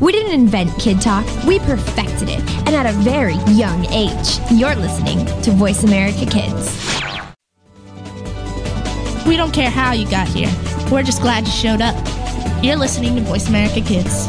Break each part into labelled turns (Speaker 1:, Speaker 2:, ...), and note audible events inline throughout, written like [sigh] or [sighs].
Speaker 1: We didn't invent Kid Talk, we perfected it, and at a very young age. You're listening to Voice America Kids.
Speaker 2: We don't care how you got here, we're just glad you showed up. You're listening to Voice America Kids.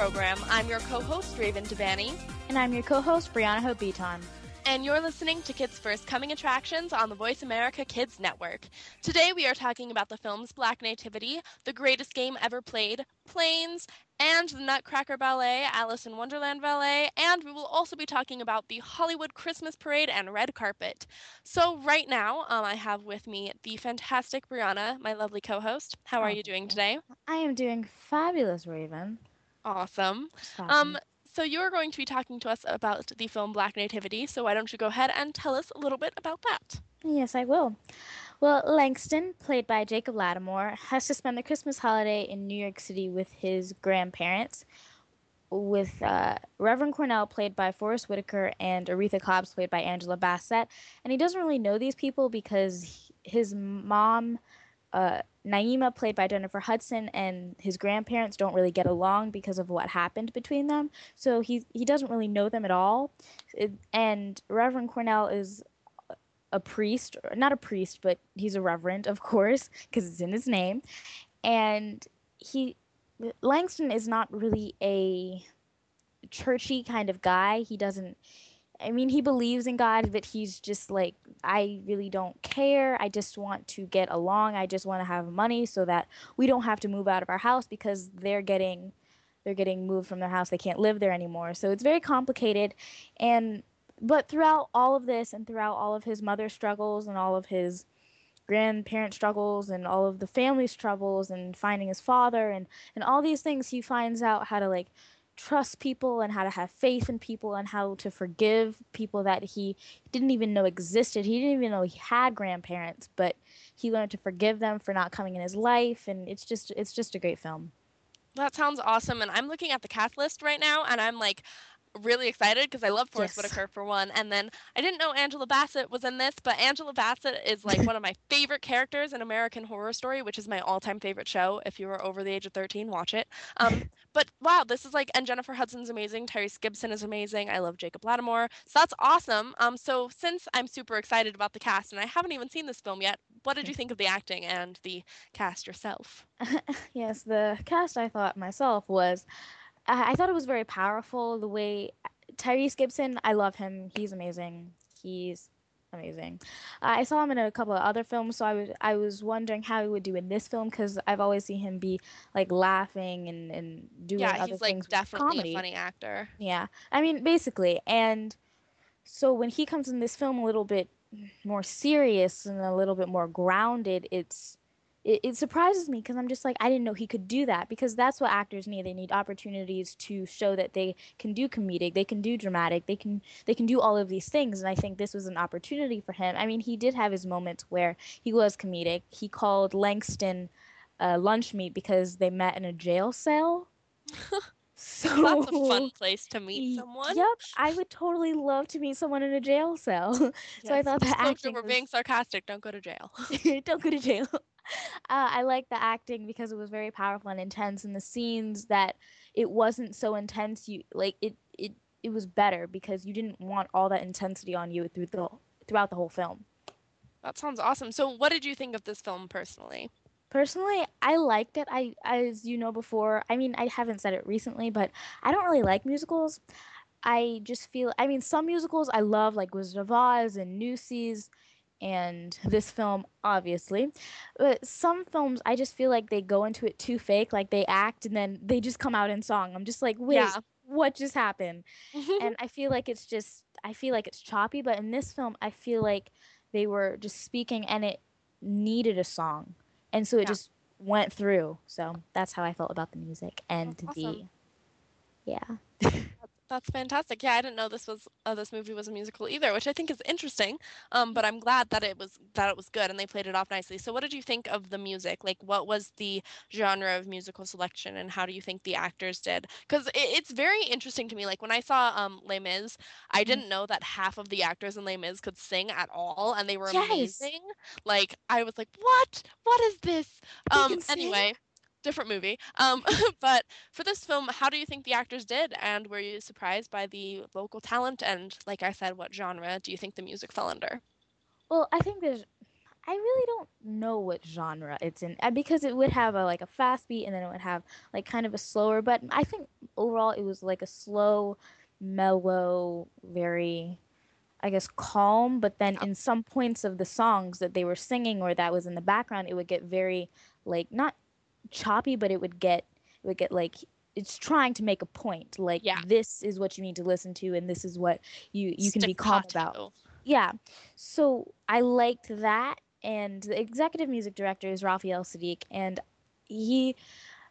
Speaker 3: Program. I'm your co-host Raven Devanney,
Speaker 4: And I'm your co-host, Brianna Hope Beaton.
Speaker 3: and you're listening to Kids First Coming Attractions on the Voice America Kids Network. Today we are talking about the films Black Nativity, The Greatest Game Ever Played, Planes, and The Nutcracker Ballet, Alice in Wonderland Ballet, and we will also be talking about the Hollywood Christmas Parade and Red Carpet. So right now, um, I have with me the fantastic Brianna, my lovely co-host. How are
Speaker 4: Oh,
Speaker 3: you doing today?
Speaker 4: I am doing fabulous, Raven.
Speaker 3: Awesome. Um, so you're going to be talking to us about the film Black Nativity. So why don't you go ahead and tell us a little bit about that?
Speaker 4: Yes, I will. Well, Langston, played by Jacob Latimore, has to spend the Christmas holiday in New York City with his grandparents, with uh, Reverend Cornell, played by Forest Whitaker, and Aretha Cobbs, played by Angela Bassett. And he doesn't really know these people because he- his mom, uh, Naima, played by Jennifer Hudson, and his grandparents don't really get along because of what happened between them. So he he doesn't really know them at all. It, and Reverend Cornell is a priest, not a priest, but he's a reverend, of course, because it's in his name. And he, Langston is not really a churchy kind of guy. He doesn't, I mean, he believes in God, but he's just like, I really don't care. I just want to get along. I just want to have money so that we don't have to move out of our house because they're getting. They're getting moved from their house. They can't live there anymore. So it's very complicated. And but throughout all of this and throughout all of his mother's struggles and all of his grandparent struggles and all of the family's troubles and finding his father and and all these things he finds out how to like trust people and how to have faith in people and how to forgive people that he didn't even know existed. He didn't even know he had grandparents but he learned to forgive them for not coming in his life. And it's just it's just a great film.
Speaker 3: That sounds awesome. And I'm looking at the cast list right now, and I'm like really excited because I love Forest
Speaker 4: Yes.
Speaker 3: Whitaker for one. And then I didn't know Angela Bassett was in this, but Angela Bassett is like one of my favorite characters in American Horror Story, which is my all-time favorite show. If you are over the age of 13, watch it. Um, [laughs] but wow, this is like, and Jennifer Hudson's amazing. Tyrese Gibson is amazing. I love Jacob Latimore. So that's awesome. Um, so since I'm super excited about the cast, and I haven't even seen this film yet, what did you think of the acting and the cast yourself? [laughs]
Speaker 4: yes, the cast I thought myself was, I, I thought it was very powerful. The way Tyrese Gibson, I love him. He's amazing. He's amazing. Uh, I saw him in a couple of other films, so I was I was wondering how he would do in this film because I've always seen him be like laughing and and doing
Speaker 3: Yeah,
Speaker 4: other
Speaker 3: he's like
Speaker 4: things.
Speaker 3: definitely
Speaker 4: comedy.
Speaker 3: a funny actor.
Speaker 4: Yeah, I mean, basically, and so when he comes in this film a little bit more serious and a little bit more grounded, it's it, it surprises me because I'm just like I didn't know he could do that because that's what actors need. They need opportunities to show that they can do comedic, they can do dramatic, they can they can do all of these things, and I think this was an opportunity for him. I mean, he did have his moments where he was comedic. He called Langston uh, lunch meat because they met in a jail cell. [laughs] So
Speaker 3: That's a fun [laughs] place to meet someone.
Speaker 4: Yep, I would totally love to meet someone in a jail cell. [laughs] so I thought that
Speaker 3: disclosure,
Speaker 4: acting
Speaker 3: we're
Speaker 4: was-
Speaker 3: being sarcastic. Don't go to jail.
Speaker 4: don't go to jail. Uh, I like the acting because it was very powerful and intense, and the scenes that it wasn't so intense. You like it. It it was better because you didn't want all that intensity on you through the throughout the whole film.
Speaker 3: That sounds awesome. So, what did you think of this film personally?
Speaker 4: Personally, I liked it. I, as you know before, I mean, I haven't said it recently, but I don't really like musicals. I just feel, I mean, some musicals I love, like Wizard of Oz and Newsies, and this film, obviously. But some films, I just feel like they go into it too fake, like they act and then they just come out in song. I'm just like, wait,
Speaker 3: Yeah.
Speaker 4: what just happened? [laughs] and I feel like it's just I feel like it's choppy, but in this film I feel like they were just speaking and it needed a song. And so it
Speaker 3: Yeah.
Speaker 4: just went through. So that's how I felt about the music and
Speaker 3: That's
Speaker 4: the yeah. [laughs]
Speaker 3: That's fantastic. Yeah, I didn't know this was uh, this movie was a musical either, which I think is interesting. Um, but I'm glad that it was that it was good and they played it off nicely. So, what did you think of the music? Like, what was the genre of musical selection, and how do you think the actors did? Because it, it's very interesting to me. Like when I saw um Les Mis, I
Speaker 4: Mhm.
Speaker 3: didn't know that half of the actors in Les Mis could sing at all, and they were
Speaker 4: Yes.
Speaker 3: amazing. Like I was like, what? What is this?
Speaker 4: They
Speaker 3: Um.
Speaker 4: can sing?
Speaker 3: Different movie. Um, [laughs] but for this film, how do you think the actors did? And were you surprised by the vocal talent? And like I said, what genre do you think the music fell under?
Speaker 4: Well, I think there's I really don't know what genre it's in uh, because it would have a like a fast beat and then it would have like kind of a slower, but I think overall it was like a slow, mellow, very I guess calm, but then in some points of the songs that they were singing or that was in the background, it would get very like not choppy, but it would get it would get like it's trying to make a point like
Speaker 3: Yeah.
Speaker 4: this is what you need to listen to and this is what you you can be calm about yeah. So I liked that, and the executive music director is Raphael Saadiq, and he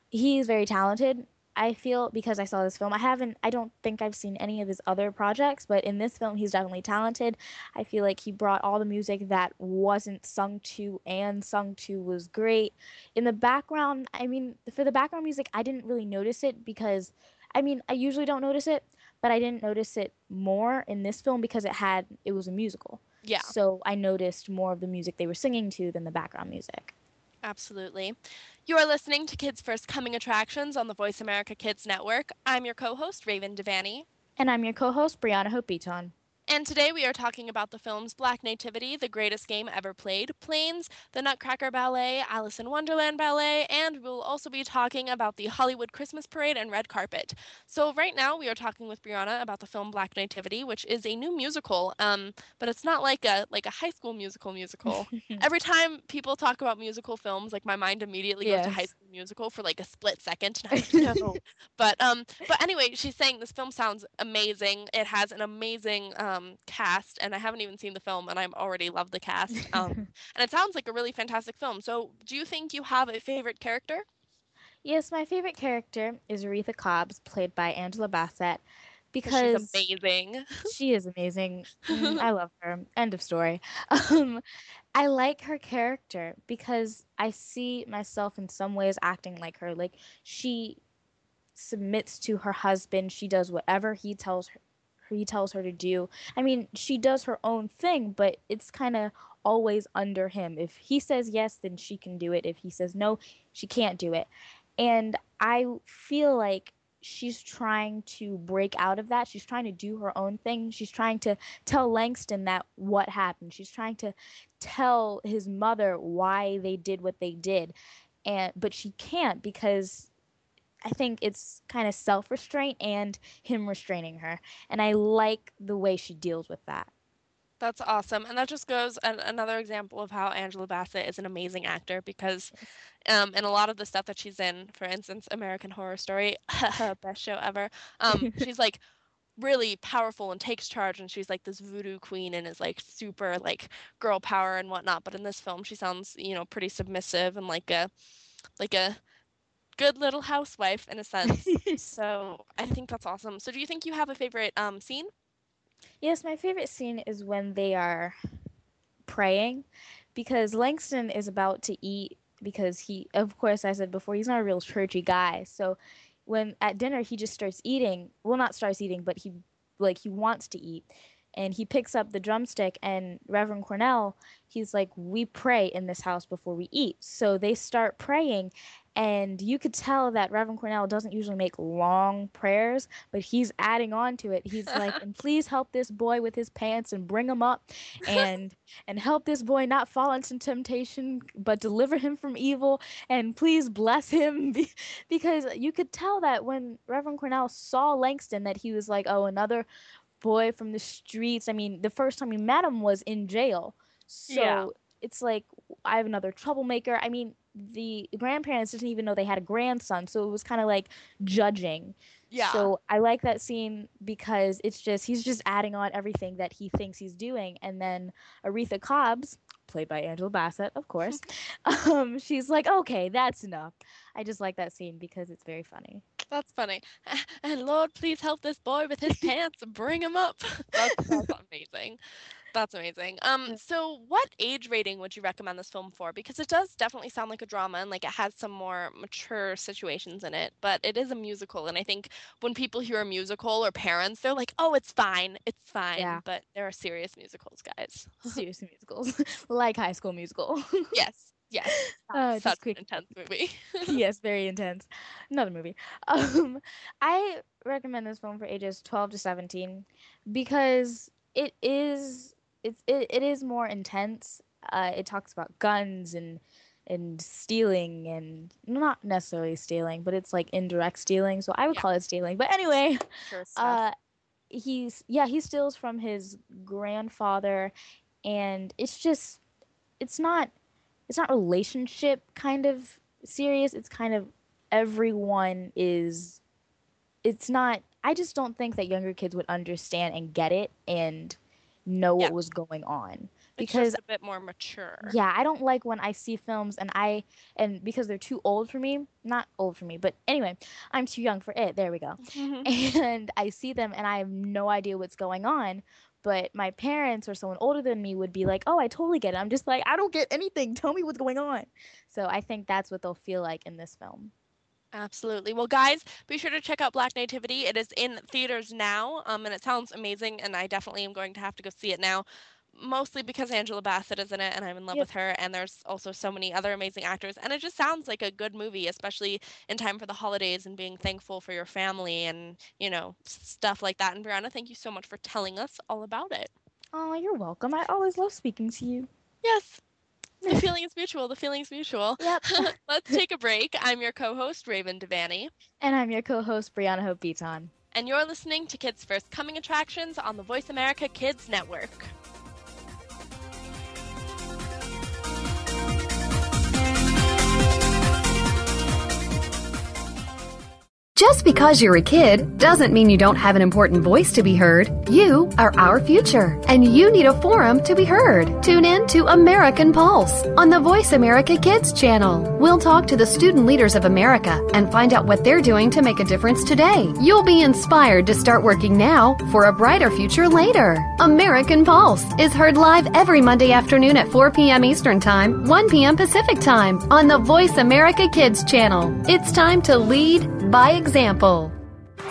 Speaker 4: he is very talented. I feel because I saw this film. I haven't. I don't think I've seen any of his other projects, but in this film, he's definitely talented. I feel like he brought all the music that wasn't sung to and sung to was great. In the background, I mean, for the background music, I didn't really notice it because, I mean, I usually don't notice it, but I didn't notice it more in this film because it had it was a musical.
Speaker 3: Yeah,
Speaker 4: So I noticed more of the music they were singing to than the background music.
Speaker 3: Absolutely. You are listening to Kids First Coming Attractions on the Voice America Kids Network. I'm your co-host Raven Devanney.
Speaker 4: And I'm your co-host Brianna Hope Beaton.
Speaker 3: And today we are talking about the films Black Nativity, The Greatest Game Ever Played, Planes, The Nutcracker Ballet, Alice in Wonderland Ballet, and we'll also be talking about the Hollywood Christmas Parade and Red Carpet. So right now we are talking with Brianna about the film Black Nativity, which is a new musical, um, but it's not like a like a high school musical musical. [laughs] Every time people talk about musical films, like my mind immediately goes to High School Musical for like a split second, and I'm like, no. But um, but anyway, she's saying this film sounds amazing. It has an amazing um cast, and I haven't even seen the film, and I'm already love the cast. Um, [laughs] and it sounds like a really fantastic film. So, do you think you have a favorite character?
Speaker 4: yes, my favorite character is Aretha Cobbs, played by Angela Bassett, because
Speaker 3: she's amazing. [laughs]
Speaker 4: she is amazing. Mm, I love her. End of story. [laughs] Um, I like her character because I see myself in some ways acting like her. Like she submits to her husband. She does whatever he tells her he tells her to do. I mean, she does her own thing, but it's kind of always under him. If he says yes, then she can do it. If he says no, she can't do it. And I feel like she's trying to break out of that. She's trying to do her own thing. She's trying to tell Langston that what happened. She's trying to tell his mother why they did what they did. And but she can't because I think it's kind of self-restraint and him restraining her. And I like the way she deals with that.
Speaker 3: That's awesome. And that just goes an, another example of how Angela Bassett is an amazing actor because um, in a lot of the stuff that she's in, for instance, American Horror Story, [laughs] best show ever, um, [laughs] she's like really powerful and takes charge and she's like this voodoo queen and is like super like girl power and whatnot. But in this film she sounds, you know, pretty submissive and like a like a good little housewife in a sense. [laughs] so I think that's awesome. So do you think you have a favorite um scene?
Speaker 4: Yes, my favorite scene is when they are praying because Langston is about to eat because he of course I said before he's not a real churchy guy. So when at dinner he just starts eating, well not starts eating, but he like he wants to eat and he picks up the drumstick and Reverend Cornell, he's like we pray in this house before we eat. So they start praying and you could tell that Reverend Cornell doesn't usually make long prayers, but he's adding on to it. He's like, [laughs] "And please help this boy with his pants and bring him up, and [laughs] and help this boy not fall into temptation, but deliver him from evil, and please bless him." [laughs] because you could tell that when Reverend Cornell saw Langston, that he was like, "Oh, another boy from the streets." I mean, the first time he met him was in jail, so.
Speaker 3: Yeah.
Speaker 4: It's like I have another troublemaker. I mean, the grandparents didn't even know they had a grandson, so it was kind of like judging.
Speaker 3: Yeah.
Speaker 4: So I like that scene because it's just he's just adding on everything that he thinks he's doing, and then Aretha Cobbs, played by Angela Bassett, of course, [laughs] um, she's like, okay, that's enough. I just like that scene because it's very funny.
Speaker 3: That's funny. [laughs] And Lord, please help this boy with his [laughs] pants and bring him up. That's, that's amazing. That's amazing. Um, so what age rating would you recommend this film for? Because it does definitely sound like a drama and like it has some more mature situations in it, but it is a musical. And I think when people hear a musical or parents, they're like, "Oh, it's fine, it's fine."
Speaker 4: Yeah.
Speaker 3: But there are serious musicals, guys. [laughs]
Speaker 4: Serious musicals, [laughs] like High School Musical. [laughs]
Speaker 3: yes, yes.
Speaker 4: Uh,
Speaker 3: Such an intense movie.
Speaker 4: yes, very intense. Another movie. Um, I recommend this film for ages 12 to 17 because it is it's it, it is more intense. Uh, it talks about guns and and stealing and not necessarily stealing, but it's like indirect stealing. So I would
Speaker 3: Yeah.
Speaker 4: call it stealing. But anyway,
Speaker 3: Sure [laughs]
Speaker 4: uh, he's yeah he steals from his grandfather, and it's just it's not it's not relationship kind of serious. It's kind of everyone is. It's not. I just don't think that younger kids would understand and get it and know
Speaker 3: Yeah.
Speaker 4: what was going on because
Speaker 3: a bit more mature.
Speaker 4: yeah, I don't like when I see films and I and because they're too old for me, not old for me, but anyway, I'm too young for it. There we go.
Speaker 3: Mhm. [laughs]
Speaker 4: And I see them and I have no idea what's going on, but my parents or someone older than me would be like, "Oh, I totally get it." I'm just like, "I don't get anything. Tell me what's going on." So I think that's what they'll feel like in this film.
Speaker 3: Absolutely. Well, guys, be sure to check out Black Nativity. It is in theaters now, um, and it sounds amazing, and I definitely am going to have to go see it now. Mostly because Angela Bassett is in it, and I'm in love
Speaker 4: Yep.
Speaker 3: with her. And there's also so many other amazing actors, and it just sounds like a good movie, especially in time for the holidays and being thankful for your family and you know stuff like that. And Brianna, thank you so much for telling us all about it.
Speaker 4: Oh, you're welcome. I always love speaking to you.
Speaker 3: Yes, the feeling is mutual. The feeling is mutual.
Speaker 4: Yep. [laughs]
Speaker 3: Let's take a break. I'm your co-host Raven Devanney.
Speaker 4: and I'm your co-host Brianna Hope Beaton.
Speaker 3: and you're listening to Kids First Coming Attractions on the Voice America Kids Network.
Speaker 5: Just because you're a kid doesn't mean you don't have an important voice to be heard. You are our future, and you need a forum to be heard. Tune in to American Pulse on the Voice America Kids channel. We'll talk to the student leaders of America and find out what they're doing to make a difference today. You'll be inspired to start working now for a brighter future later. American Pulse is heard live every Monday afternoon at 4 p.m. Eastern Time, 1 p.m. Pacific Time on the Voice America Kids channel. It's time to lead by example example.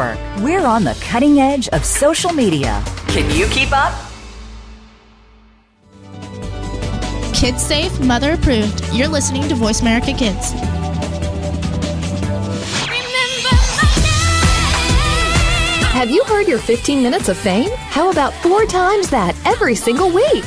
Speaker 6: We're on the cutting edge of social media. Can you keep up?
Speaker 2: Kids safe, mother approved. You're listening to Voice America Kids.
Speaker 5: Have you heard your 15 minutes of fame? How about four times that every single week?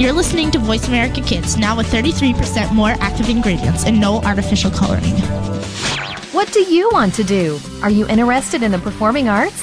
Speaker 2: You're listening to Voice America Kids, now with 33% more active ingredients and no artificial coloring.
Speaker 5: What do you want to do? Are you interested in the performing arts?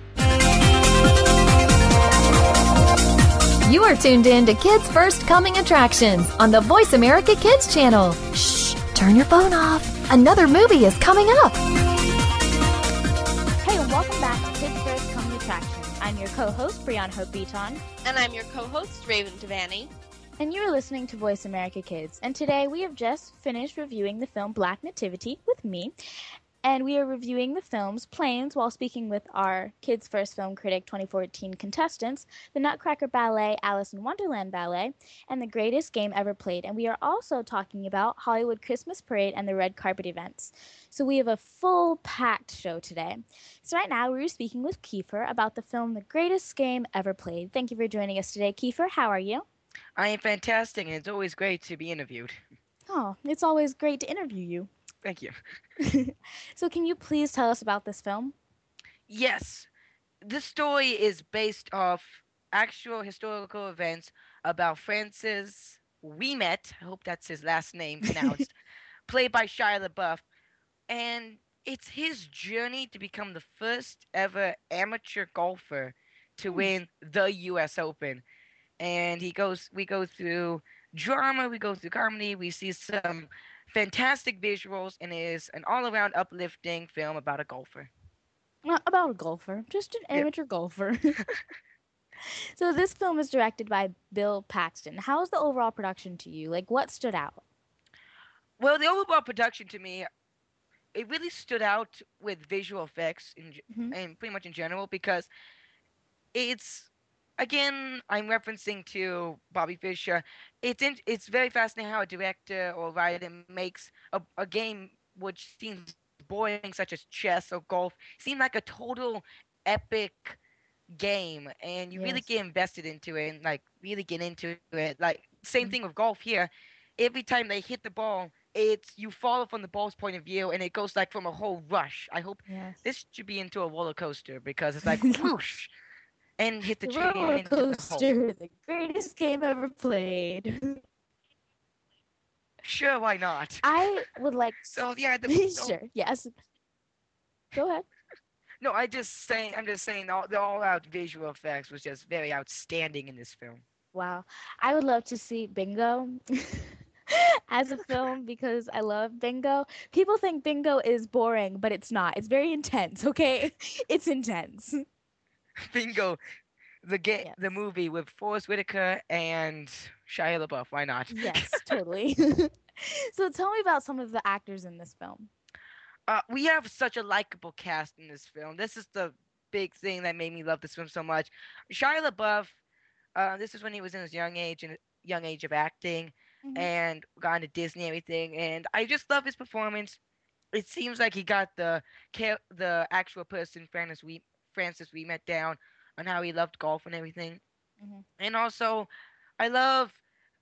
Speaker 5: You are tuned in to Kids First Coming Attractions on the Voice America Kids channel. Shh, turn your phone off. Another movie is coming up.
Speaker 4: Hey, and welcome back to Kids First Coming Attractions. I'm your co-host, Brianna Hope Beaton,
Speaker 3: And I'm your co-host, Raven Devanney.
Speaker 4: and you're listening to Voice America Kids. And today we have just finished reviewing the film Black Nativity with me. And we are reviewing the film's planes while speaking with our Kids First Film Critic 2014 contestants, the Nutcracker Ballet, Alice in Wonderland Ballet, and the greatest game ever played. And we are also talking about Hollywood Christmas Parade and the red carpet events. So we have a full packed show today. So right now we're speaking with Keefer about the film The Greatest Game Ever Played. Thank you for joining us today, Keefer. How are you?
Speaker 7: I am fantastic, and it's always great to be interviewed.
Speaker 4: Oh, it's always great to interview you.
Speaker 7: Thank you. [laughs]
Speaker 4: so can you please tell us about this film?
Speaker 7: Yes, this story is based off actual historical events about Francis Ouimet. I hope that's his last name pronounced, [laughs] played by Shia LaBeouf, and it's his journey to become the first ever amateur golfer to hmm. win the U.S. Open. And he goes, we go through drama, we go through comedy, we see some fantastic visuals, and it is an all-around uplifting film about a golfer.
Speaker 4: Not about a golfer, just an amateur golfer. [laughs] [laughs] so this film is directed by Bill Paxton. How's the overall production to you? Like what stood out?
Speaker 7: Well, the overall production to me, it really stood out with visual effects in,
Speaker 4: Mhm.
Speaker 7: and pretty much in general because it's again I'm referencing to Bobby Fischer. It's in, it's very fascinating how a director or writer makes a, a game which seems boring, such as chess or golf, seem like a total epic game, and you really get invested into it and like really get into it. Like same
Speaker 4: Mhm.
Speaker 7: thing with golf here. Every time they hit the ball, it's you follow from the ball's point of view, and it goes like from a whole rush. I hope
Speaker 4: Yes.
Speaker 7: this should be into a roller coaster because it's like [laughs] whoosh, and hit the chain.
Speaker 4: roller coaster, the greatest game ever played.
Speaker 7: Sure, why not?
Speaker 4: I would like [laughs]
Speaker 7: So yeah, the, [laughs] so-
Speaker 4: sure, yes. Go ahead.
Speaker 7: no, I just saying, I'm just saying, all the all-out visual effects was just very outstanding in this film.
Speaker 4: Wow. I would love to see Bingo [laughs] as a film because I love Bingo. People think Bingo is boring, but it's not. It's very intense, okay? It's intense. [laughs]
Speaker 7: Bingo, the game,
Speaker 4: Yes.
Speaker 7: the movie with Forest Whitaker and Shia LaBeouf. Why not?
Speaker 4: Yes, [laughs] totally. [laughs] so tell me about some of the actors in this film.
Speaker 7: uh, we have such a likable cast in this film. This is the big thing that made me love this film so much. Shia LaBeouf, uh, this is when he was in his young age and young age of acting,
Speaker 4: Mhm.
Speaker 7: and got into Disney and everything. And I just love his performance. It seems like he got the the actual person Francis we Francis Ouimet down on how he loved golf and everything.
Speaker 4: Mhm.
Speaker 7: And also, I love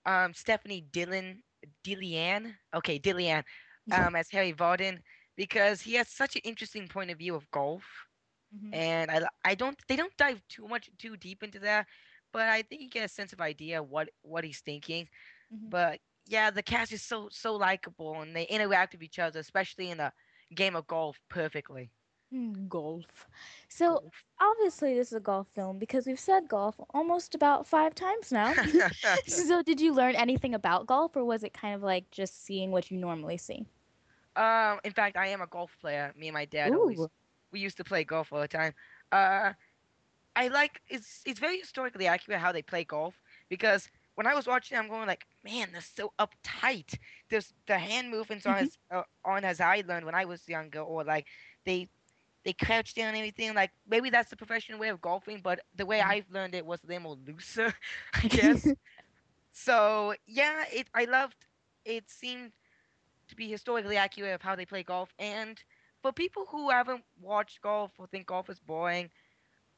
Speaker 7: um, Stephanie Dillon Dillian. Okay, Dillian [laughs] um, as Harry Vardon because he has such an interesting point of view of golf,
Speaker 4: Mhm.
Speaker 7: and I I don't they don't dive too much too deep into that, but I think you get a sense of idea what what he's thinking.
Speaker 4: Mhm.
Speaker 7: But yeah, the cast is so so likable, and they interact with each other, especially in the game of golf, perfectly.
Speaker 4: Mm, golf. So obviously this is a golf film because we've said golf almost about five times now. [laughs] [laughs] so did you learn anything about golf or was it kind of like just seeing what you normally see?
Speaker 7: um, in fact, I am a golf player. Me and my dad always we used to play golf all the time. Uh, I like it's it's very historically accurate how they play golf because when I was watching, I'm going like, man, they're so uptight. There's the hand movements on as uh, on as I learned when I was younger, or like they they crouch down and everything. Like maybe that's the professional way of golfing, but the way
Speaker 4: Mm.
Speaker 7: I've learned it was a little more looser, [laughs] I [laughs] guess. so yeah, it I loved. It seemed to be historically accurate of how they play golf, and for people who haven't watched golf or think golf is boring,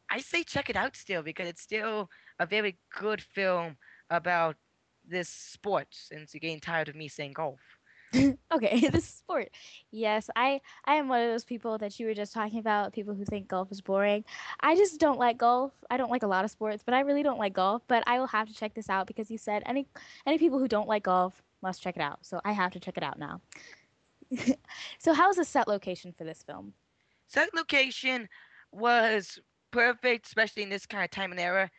Speaker 7: I say check it out still because it's still a very good film about this sport. Since you're getting tired of me saying golf.
Speaker 4: Okay, [laughs] this sport. Yes, I I am one of those people that you were just talking about, people who think golf is boring. I just don't like golf. I don't like a lot of sports, but I really don't like golf, but I will have to check this out because you said any any people who don't like golf must check it out. So I have to check it out now. [laughs] so how's the set location for this film?
Speaker 7: Set location was perfect, especially in this kind of time and era.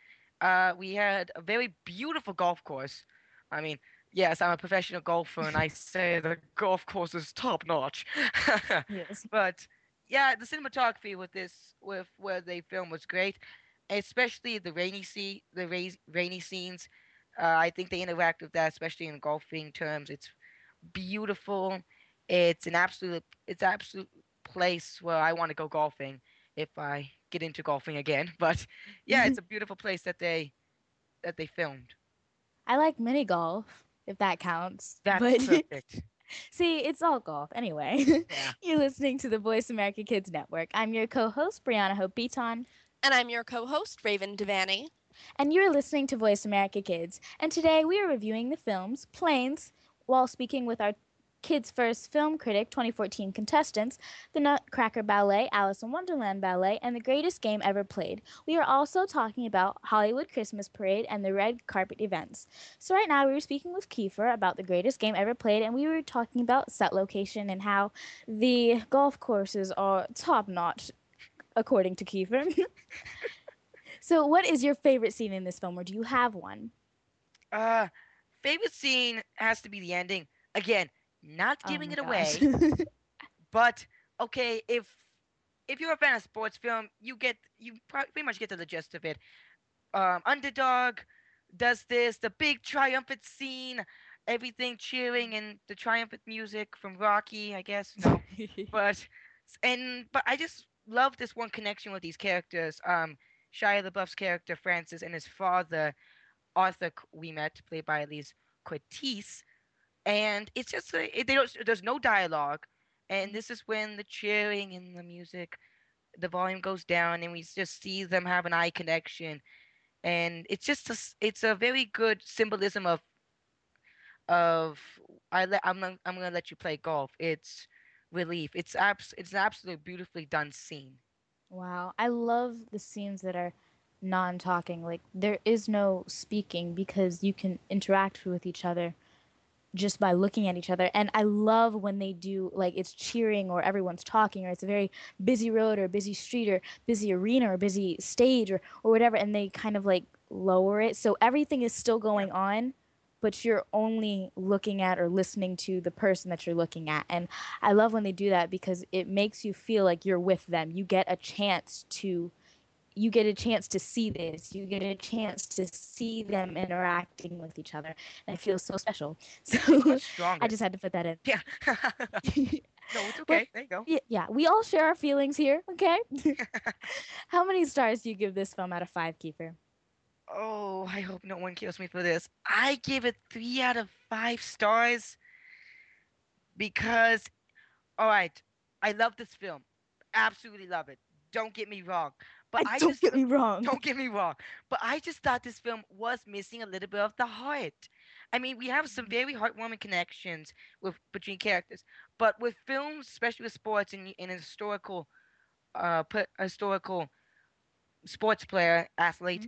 Speaker 7: Uh, we had a very beautiful golf course. I mean, yes, I'm a professional golfer, and I say the golf course is top notch. [laughs]
Speaker 4: Yes.
Speaker 7: But yeah, the cinematography with this, with where they filmed, was great, especially the rainy sea, the ra- rainy scenes. Uh, I think they interact with that, especially in golfing terms. It's beautiful. It's an absolute, it's absolute place where I want to go golfing if I get into golfing again. [laughs] But yeah, it's [laughs] a beautiful place that they that they filmed.
Speaker 4: I like mini golf, if that counts. [laughs]
Speaker 7: That's
Speaker 4: but
Speaker 7: perfect. [laughs]
Speaker 4: see, it's all golf anyway.
Speaker 7: Yeah. [laughs]
Speaker 4: You're listening to the Voice America Kids Network. I'm your co-host Brianna Hope Beaton.
Speaker 3: And I'm your co-host Raven Devanney.
Speaker 4: And you're listening to Voice America Kids. And today we are reviewing the films Planes while speaking with our Kids First Film Critic 2014 contestants, The Nutcracker Ballet, Alice in Wonderland Ballet, and The Greatest Game Ever Played. We are also talking about Hollywood Christmas Parade and the red carpet events. So, right now we were speaking with Keefer about The Greatest Game Ever Played, and we were talking about set location and how the golf courses are top notch, according to Keefer. [laughs] so, what is your favorite scene in this film, or do you have one?
Speaker 7: Uh, favorite scene has to be the ending. Again, not
Speaker 4: Oh
Speaker 7: giving
Speaker 4: my
Speaker 7: it away, [laughs] but okay, if if you're a fan of sports film, you get you pretty much get to the gist of it. Um, underdog does this, the big triumphant scene, everything cheering and the triumphant music from Rocky, I guess. No, [laughs] but and but I just love this one connection with these characters. Um, Shia LaBeouf's character Francis and his father Arthur Ouimet, played by Elias Koteas, and it's just a, it, they don't, there's no dialogue, and mm-hmm. this is when the cheering and the music, the volume goes down, and we just see them have an eye connection, and it's just a, it's a very good symbolism of of I let I'm gonna- I'm gonna let you play golf. It's relief. It's abs it's an absolutely beautifully done scene.
Speaker 4: Wow, I love the scenes that are non-talking. Like there is no speaking because you can interact with each other just by looking at each other. And I love when they do like it's cheering or everyone's talking or it's a very busy road or busy street or busy arena or busy stage or or whatever and they kind of like lower it so everything is still going on but you're only looking at or listening to the person that you're looking at. And I love when they do that because it makes you feel like you're with them. You get a chance to you get a chance to see this. You get a chance to see them interacting with each other. And it feels so special. [laughs] So I just had to put that in.
Speaker 7: yeah. [laughs] no, it's [laughs] okay. There you go.
Speaker 4: Yeah, yeah, we all share our feelings here, okay? How many stars do you give this film out of five, Keefer?
Speaker 7: Oh, I hope no one kills me for this. I give it three out of five stars because, all right, I love this film. Absolutely love it. Don't get me wrong. But I,
Speaker 4: don't
Speaker 7: just
Speaker 4: get me wrong.
Speaker 7: don't get me wrong. But I just thought this film was missing a little bit of the heart. I mean, we have some very heartwarming connections with between characters, but with films, especially with sports and and historical, uh, put historical sports player athlete,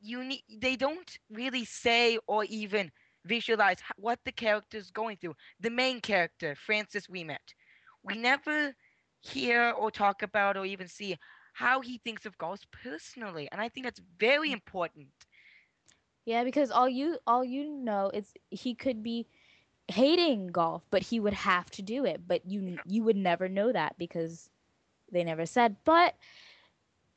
Speaker 7: you need they don't really say or even visualize what the character's going through. The main character, Francis Ouimet, we never hear or talk about or even see how he thinks of golf personally, and I think that's very mm. important.
Speaker 4: Yeah, because all you all you know is he could be hating golf, but he would have to do it. But you you would never know that because they never said. But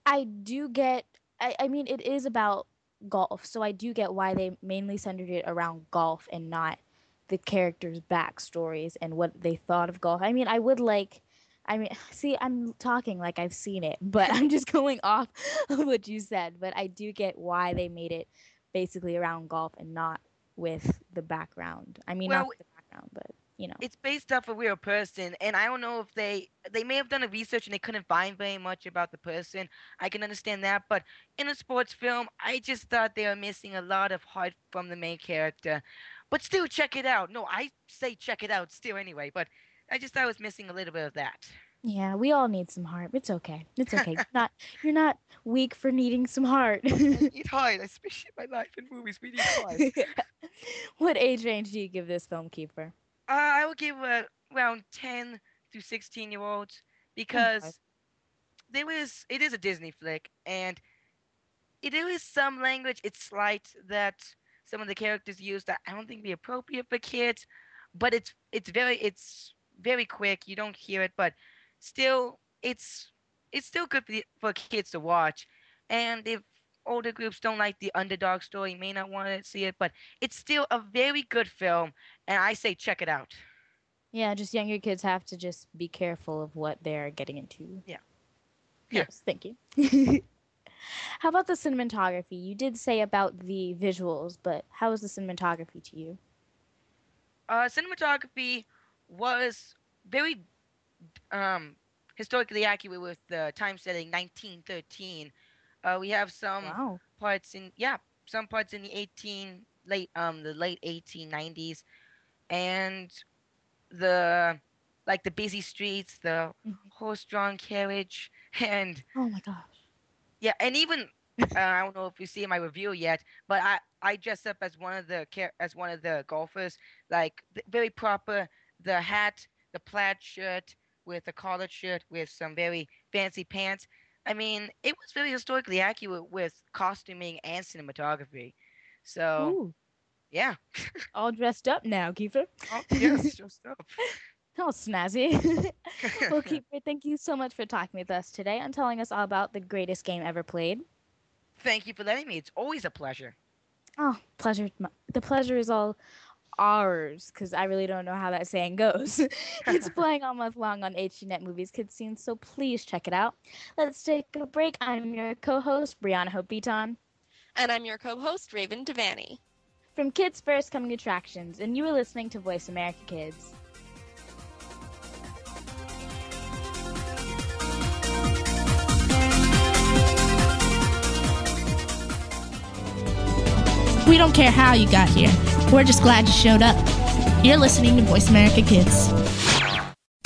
Speaker 4: I do get I, I mean it is about golf, so I do get why they mainly centered it around golf and not the characters' backstories and what they thought of golf. I mean, I would like I mean, [sighs] see, I'm talking like I've seen it, but [laughs] I'm just going off [laughs] of what you said. But I do get why they made it basically around golf and not with the background. I mean,
Speaker 7: Well,
Speaker 4: not with the background, but you know.
Speaker 7: It's based off a real person, and I don't know if they they may have done a research and they couldn't find very much about the person. I can understand that, but in a sports film, I just thought they were missing a lot of heart from the main character. But still, check it out. No, I say check it out still anyway, but I just thought I was missing a little bit of that.
Speaker 4: Yeah, we all need some heart. It's okay. It's okay. You're [laughs] not you're not weak for needing some heart. [laughs]
Speaker 7: Need heart, especially in my life in movies. We need heart. [laughs]
Speaker 4: what age range do you give this film, Keefer?
Speaker 7: Uh, I would give uh, around 10 to 16 year olds because there was it is a Disney flick and it, there is some language it's slight that some of the characters use that I don't think be appropriate for kids, but it's it's very it's very quick. You don't hear it, but still it's it's still good for, kids to watch. And if older groups don't like the underdog story, may not want to see it, but it's still a very good film, and I say check it out.
Speaker 4: Yeah, just younger kids have to just be careful of what they're getting into.
Speaker 7: Yeah.
Speaker 4: Yes, thank you. [laughs] how about the cinematography? You did say about the visuals, but how was the cinematography to you?
Speaker 7: Uh, cinematography was very um, historically accurate with the time setting 1913. Uh, we have some
Speaker 4: Wow.
Speaker 7: parts in yeah, some parts in the 18 late um the late 1890s, and the like the busy streets, the
Speaker 4: Mhm.
Speaker 7: horse-drawn carriage, [laughs] and
Speaker 4: Oh my gosh.
Speaker 7: yeah, and even uh, I don't know if you see my review yet, but I I dress up as one of the as one of the golfers, like very proper. The hat, the plaid shirt with a collared shirt with some very fancy pants. I mean, it was very historically accurate with costuming and cinematography. So
Speaker 4: Ooh,
Speaker 7: yeah, [laughs]
Speaker 4: all dressed up now, Keefer.
Speaker 7: oh, yes, [laughs] just up.
Speaker 4: Oh, snazzy. [laughs] well, Keefer, thank you so much for talking with us today and telling us all about the greatest game ever played.
Speaker 7: Thank you for letting me. It's always a pleasure.
Speaker 4: Oh, pleasure. The pleasure is all ours because I really don't know how that saying goes. [laughs] it's [laughs] playing all month long on HDNet Movies Kids Scene, so please check it out. Let's take a break. I'm your co-host Brianna Hope Beaton
Speaker 3: And I'm your co-host Raven Devanney.
Speaker 4: from Kids First Coming Attractions, and you are listening to Voice America Kids.
Speaker 2: We don't care how you got here. We're just glad you showed up. You're listening to Voice America Kids.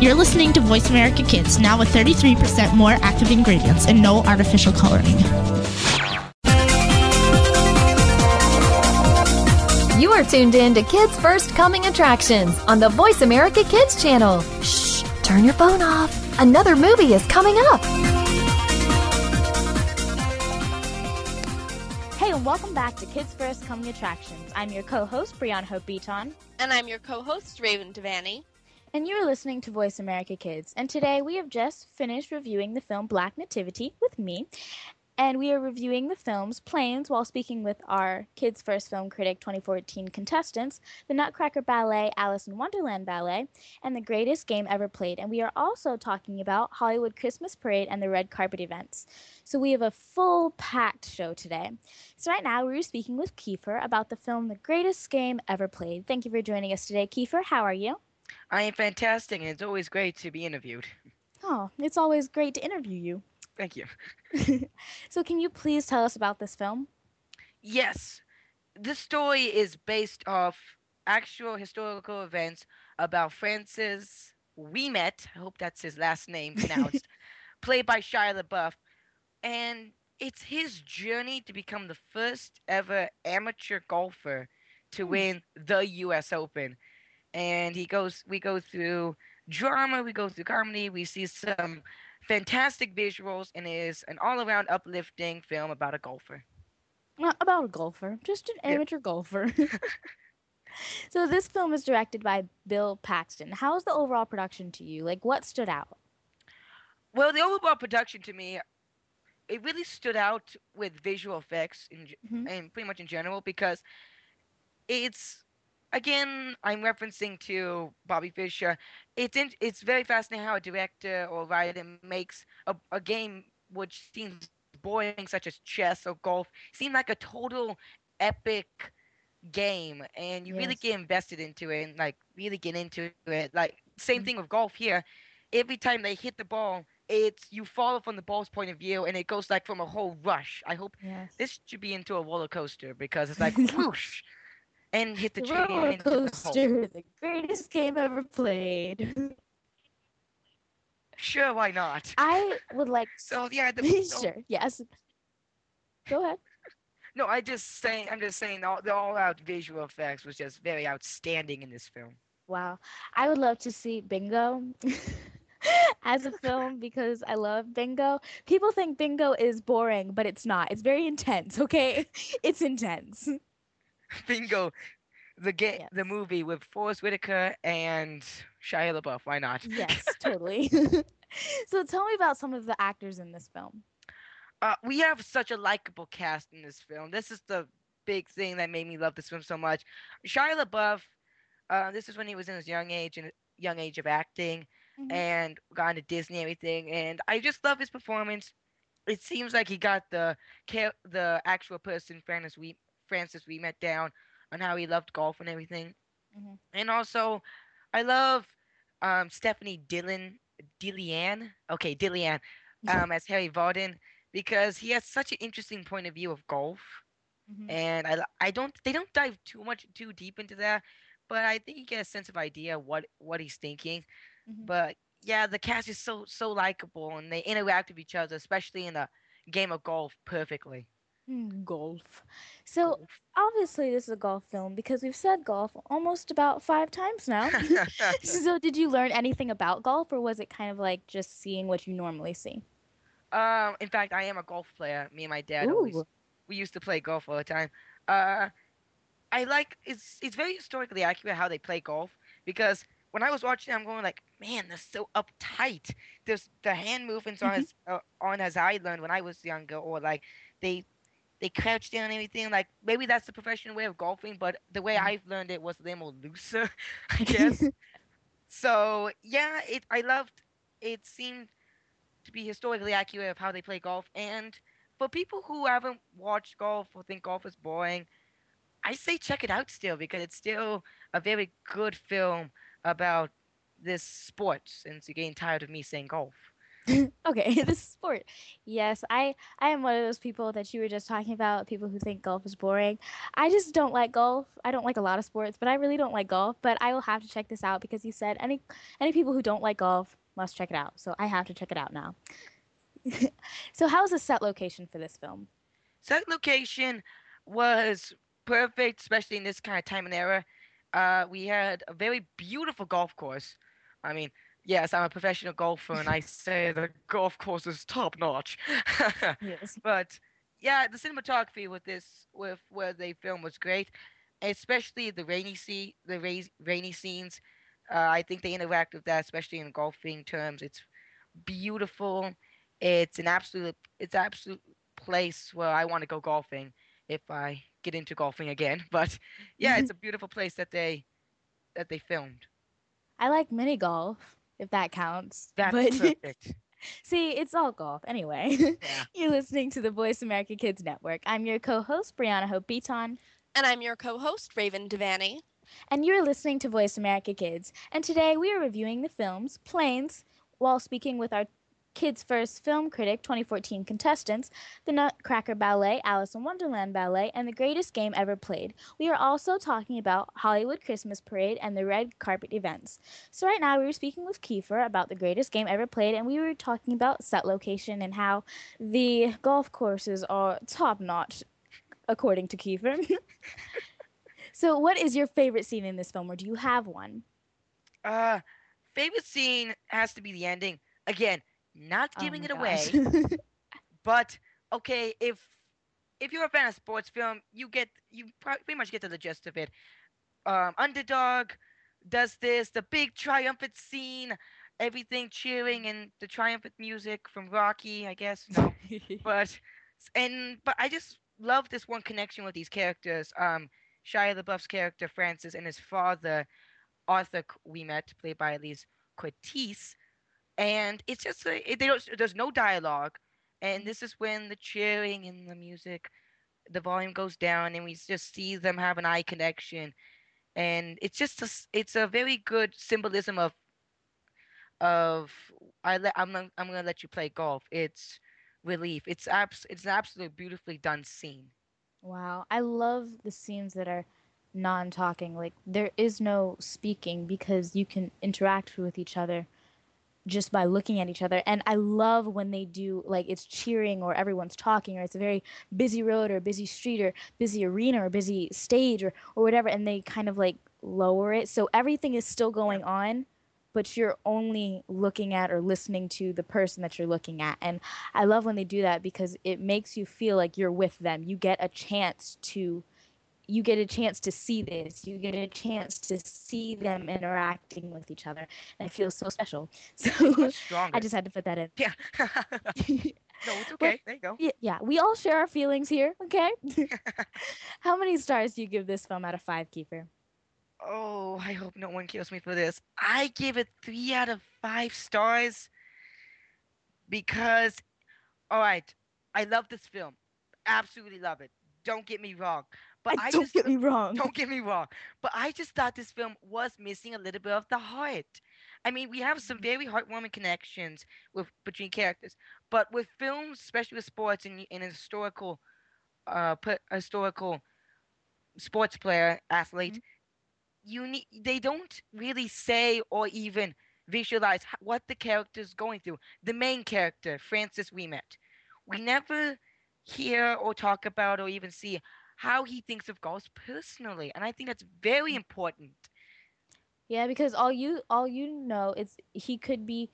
Speaker 2: You're listening to Voice America Kids, now with 33% more active ingredients and no artificial coloring.
Speaker 5: You are tuned in to Kids First Coming Attractions on the Voice America Kids channel. Shh, turn your phone off. Another movie is coming up.
Speaker 4: Hey, and welcome back to Kids First Coming Attractions. I'm your co-host, Brianna Hope Beaton.
Speaker 3: And I'm your co-host, Raven Devanney.
Speaker 4: And you are listening to Voice America Kids. And today we have just finished reviewing the film Black Nativity with me. And we are reviewing the film's planes while speaking with our Kids First Film Critic 2014 contestants, the Nutcracker Ballet, Alice in Wonderland Ballet, and the greatest game ever played. And we are also talking about Hollywood Christmas Parade and the red carpet events. So we have a full packed show today. So right now we're speaking with Keefer about the film The Greatest Game Ever Played. Thank you for joining us today, Keefer. How are you?
Speaker 7: I am fantastic, and it's always great to be interviewed.
Speaker 4: Oh, it's always great to interview you.
Speaker 7: Thank you. [laughs]
Speaker 4: so, can you please tell us about this film?
Speaker 7: Yes. This story is based off actual historical events about Francis Ouimet. I hope that's his last name pronounced. [laughs] played by Shia LaBeouf. And it's his journey to become the first ever amateur golfer to hmm. win the US Open. And he goes we go through drama, we go through comedy, we see some fantastic visuals, and is an all-around uplifting film about a golfer.
Speaker 4: Not about a golfer, just an amateur yep. golfer. [laughs] [laughs] so this film is directed by Bill Paxton. How's the overall production to you? Like, what stood out?
Speaker 7: Well, the overall production to me, it really stood out with visual effects in, mm-hmm. and pretty much in general because it's again, I'm referencing to Bobby Fischer. It's in, it's very fascinating how a director or writer makes a, a game which seems boring, such as chess or golf, seem like a total epic game, and you yes. really get invested into it and like really get into it. Like same mm-hmm. thing with golf here. Every time they hit the ball, it's you follow from the ball's point of view, and it goes like from a whole rush. I hope
Speaker 4: yes.
Speaker 7: this should be into a roller coaster because it's like [laughs] whoosh and hit the,
Speaker 4: the roller coaster, the, the greatest game ever played.
Speaker 7: Sure, why not?
Speaker 4: I would like. [laughs]
Speaker 7: So yeah, the, [laughs]
Speaker 4: sure, yes. Go ahead.
Speaker 7: No, I just saying. I'm just saying. All, the all-out visual effects was just very outstanding in this film.
Speaker 4: Wow, I would love to see Bingo [laughs] as a film because I love Bingo. People think Bingo is boring, but it's not. It's very intense. Okay, it's intense. [laughs]
Speaker 7: Bingo, the game, the movie with Forest Whitaker and Shia LaBeouf. Why not?
Speaker 4: Yes, [laughs] totally. [laughs] so tell me about some of the actors in this film.
Speaker 7: Uh, we have such a likable cast in this film. This is the big thing that made me love this film so much. Shia LaBeouf, uh, this is when he was in his young age and young age of acting, mm-hmm. and got into Disney and everything. And I just love his performance. It seems like he got the the actual person Francis we Francis Ouimet down on how he loved golf and everything. Mm-hmm. And also, I love um, Stephen Dillane, Dillian, okay, Dillian, [laughs] um, as Harry Vardon because he has such an interesting point of view of golf. Mm-hmm. And I, I don't, they don't dive too much too deep into that, but I think you get a sense of idea what what he's thinking. Mm-hmm. But yeah, the cast is so so likable and they interact with each other, especially in a game of golf, perfectly.
Speaker 4: Golf. So golf. obviously this is a golf film because we've said golf almost about five times now. [laughs] [laughs] so did you learn anything about golf or was it kind of like just seeing what you normally see?
Speaker 7: Um, in fact, I am a golf player. Me and my dad Ooh. always we used to play golf all the time. Uh, I like it's it's very historically accurate how they play golf because when I was watching, I'm going like, man, they're so uptight. There's the hand movements on as uh, on as I learned when I was younger, or like they they crouch down and everything. Like maybe that's the professional way of golfing, but the way mm-hmm. I've learned it was a little more looser, [laughs] I [laughs] guess. so yeah, it I loved. It seemed to be historically accurate of how they play golf, and for people who haven't watched golf or think golf is boring, I say check it out still because it's still a very good film about this sport. Since you're getting tired of me saying golf. [laughs]
Speaker 4: okay, [laughs] the sport. Yes, I I am one of those people that you were just talking about, people who think golf is boring. I just don't like golf. I don't like a lot of sports, but I really don't like golf, but I will have to check this out because you said any any people who don't like golf must check it out. So I have to check it out now. [laughs] so how's the set location for this film?
Speaker 7: Set location was perfect, especially in this kind of time and era. Uh, we had a very beautiful golf course. I mean, yes, I'm a professional golfer, and I say the golf course is top notch. [laughs]
Speaker 4: yes.
Speaker 7: But yeah, the cinematography with this, with where they filmed, was great, especially the rainy sea, the ra- rainy scenes. Uh, I think they interact with that, especially in golfing terms. It's beautiful. It's an absolute, it's absolute place where I want to go golfing if I get into golfing again. [laughs] But yeah, it's [laughs] a beautiful place that they that they filmed.
Speaker 4: I like mini golf, if that counts.
Speaker 7: That's
Speaker 4: but [laughs]
Speaker 7: perfect.
Speaker 4: see, it's all golf anyway.
Speaker 7: Yeah. [laughs]
Speaker 4: You're listening to the Voice America Kids Network. I'm your co-host Brianna Hope Beaton.
Speaker 3: And I'm your co-host Raven Devanney.
Speaker 4: And you're listening to Voice America Kids. And today we are reviewing the films Planes while speaking with our Kids First Film Critic 2014 contestants, The Nutcracker Ballet, Alice in Wonderland Ballet, and The Greatest Game Ever Played. We are also talking about Hollywood Christmas Parade and the red carpet events. So, right now, we were speaking with Keefer about The Greatest Game Ever Played, and we were talking about set location and how the golf courses are top notch, according to Keefer. [laughs] so, what is your favorite scene in this film, or do you have one?
Speaker 7: Uh, favorite scene has to be the ending. Again, not
Speaker 4: Oh
Speaker 7: giving
Speaker 4: my
Speaker 7: it away, [laughs] but okay, if if you're a fan of sports film, you get you pretty much get to the gist of it. Um, underdog does this, the big triumphant scene, everything cheering and the triumphant music from Rocky, I guess. No, [laughs] but and but I just love this one connection with these characters. Um, Shia LaBeouf's character Francis and his father Arthur Ouimet, played by Elias Koteas, and it's just a, it, they don't, there's no dialogue, and mm-hmm. this is when the cheering and the music, the volume goes down, and we just see them have an eye connection, and it's just a, it's a very good symbolism of of I let I'm gonna- I'm gonna let you play golf. It's relief. It's abs it's an absolutely beautifully done scene.
Speaker 4: Wow, I love the scenes that are non-talking. Like there is no speaking because you can interact with each other just by looking at each other. And I love when they do like it's cheering or everyone's talking or it's a very busy road or busy street or busy arena or busy stage or or whatever and they kind of like lower it so everything is still going on but you're only looking at or listening to the person that you're looking at. And I love when they do that because it makes you feel like you're with them. You get a chance to you get a chance to see this. You get a chance to see them interacting with each other. And it feels so special. [laughs] So I just had to put that in.
Speaker 7: Yeah. [laughs] [laughs] no, it's okay. There you go.
Speaker 4: Yeah, yeah, we all share our feelings here, okay? How many stars do you give this film out of five, Keefer?
Speaker 7: Oh, I hope no one kills me for this. I give it three out of five stars because, all right, I love this film, absolutely love it. Don't get me wrong, but I,
Speaker 4: don't
Speaker 7: just
Speaker 4: get me wrong.
Speaker 7: don't get me wrong, but I just thought this film was missing a little bit of the heart. I mean, we have some very heartwarming connections with between characters, but with films, especially with sports and, and historical, uh, put historical sports player athlete, you need they don't really say or even visualize what the character's going through. The main character, Francis Ouimet, we never hear or talk about or even see how he thinks of golf personally, and I think that's very mm. important.
Speaker 4: Yeah, because all you all you know is he could be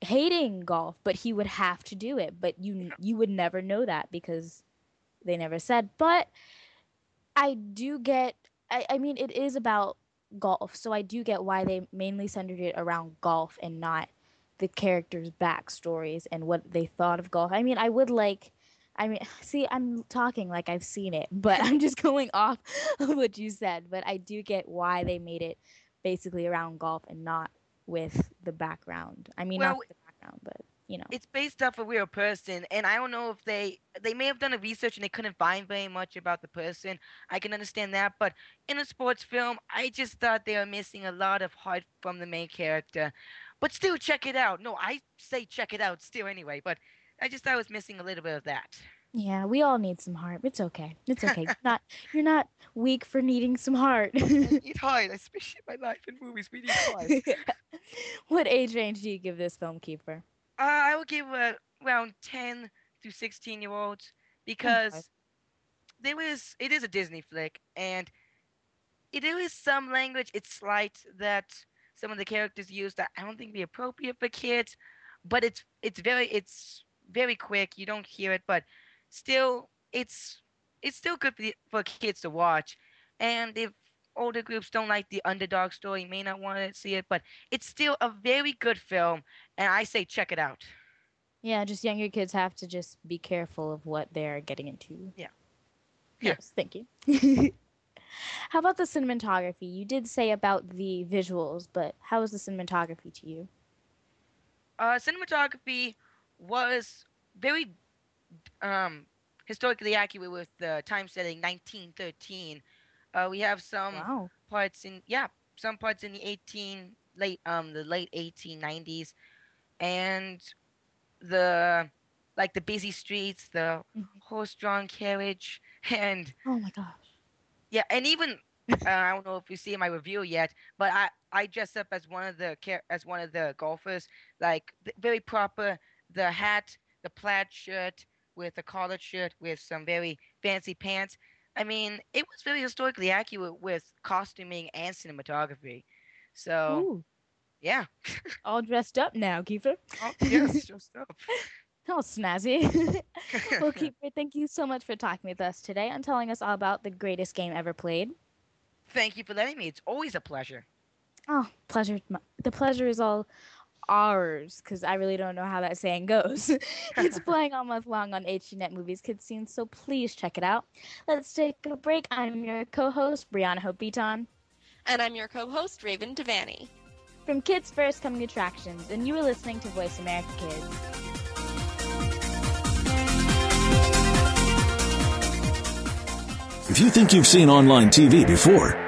Speaker 4: hating golf, but he would have to do it. But you you would never know that because they never said. But I do get I, I mean it is about golf, so I do get why they mainly centered it around golf and not the characters' backstories and what they thought of golf. I mean, I would like I mean, [sighs] see, I'm talking like I've seen it, but [laughs] I'm just going off [laughs] of what you said. But I do get why they made it basically around golf and not with the background. I mean,
Speaker 7: Well,
Speaker 4: not the background, but you know.
Speaker 7: It's based off a real person, and I don't know if they they may have done a research and they couldn't find very much about the person. I can understand that, but in a sports film, I just thought they were missing a lot of heart from the main character. but still check it out. No, I say check it out still anyway, but I just thought I was missing a little bit of that.
Speaker 4: Yeah, we all need some heart. It's okay. It's okay. You're [laughs] not you're not weak for needing some heart.
Speaker 7: I [laughs] need heart, especially in my life in movies. We need heart. [laughs]
Speaker 4: what age range do you give this film, Keefer?
Speaker 7: Uh, I would give uh, around 10 to 16 year olds because
Speaker 4: Okay.
Speaker 7: there is it is a Disney flick and it, there is some language it's slight that some of the characters use that I don't think be appropriate for kids, but it's it's very it's very quick. You don't hear it, but still it's it's still good for, the, for kids to watch. And if older groups don't like the underdog story, may not want to see it, but it's still a very good film, and I say check it out.
Speaker 4: Yeah, just younger kids have to just be careful of what they're getting into.
Speaker 7: Yeah.
Speaker 4: Yes, thank you. [laughs] how about the cinematography? You did say about the visuals, but how was the cinematography to you?
Speaker 7: uh, cinematography was very um, historically accurate with the time setting 1913. Uh, we have some
Speaker 4: Wow.
Speaker 7: parts in yeah, some parts in the 18 late um the late 1890s, and the like the busy streets, the horse-drawn carriage, [laughs] and
Speaker 4: Oh my gosh.
Speaker 7: yeah, and even [laughs] uh, I don't know if you see my review yet, but I I dress up as one of the as one of the golfers, like very proper. The hat, the plaid shirt with a collared shirt with some very fancy pants. I mean, it was very historically accurate with costuming and cinematography. So
Speaker 4: Ooh,
Speaker 7: yeah,
Speaker 4: all dressed up now, Keefer. [laughs]
Speaker 7: oh, yes, [laughs] dressed up.
Speaker 4: Oh, snazzy. [laughs] well, Keefer, thank you so much for talking with us today and telling us all about the greatest game ever played.
Speaker 7: Thank you for letting me. It's always a pleasure.
Speaker 4: Oh, pleasure. The pleasure is all ours because I really don't know how that saying goes. [laughs] it's [laughs] playing all month long on HDNet Movies kidScene, so please check it out. Let's take a break. I'm your co-host Brianna Hope Beaton
Speaker 3: And I'm your co-host Raven Devanney.
Speaker 4: from Kids First Coming Attractions, and you are listening to Voice America Kids.
Speaker 8: If you think you've seen online TV before,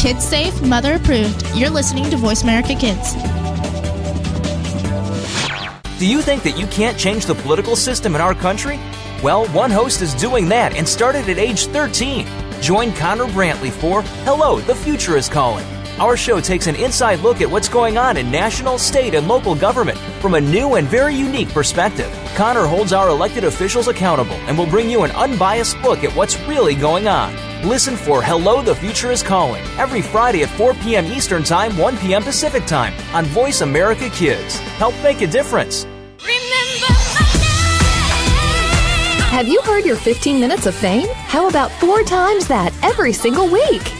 Speaker 2: Kids safe, mother approved. You're listening to Voice America Kids.
Speaker 9: Do you think that you can't change the political system in our country? Well, one host is doing that and started at age 13. Join Connor Brantley for Hello, the Future is Calling. Our show takes an inside look at what's going on in national, state, and local government from a new and very unique perspective. Connor holds our elected officials accountable and will bring you an unbiased look at what's really going on. Listen for Hello, the Future is Calling every Friday at 4 p.m. Eastern Time, 1 p.m. Pacific Time on Voice America Kids. Help make a difference.
Speaker 5: Have you heard your 15 minutes of fame? How about four times that every single week?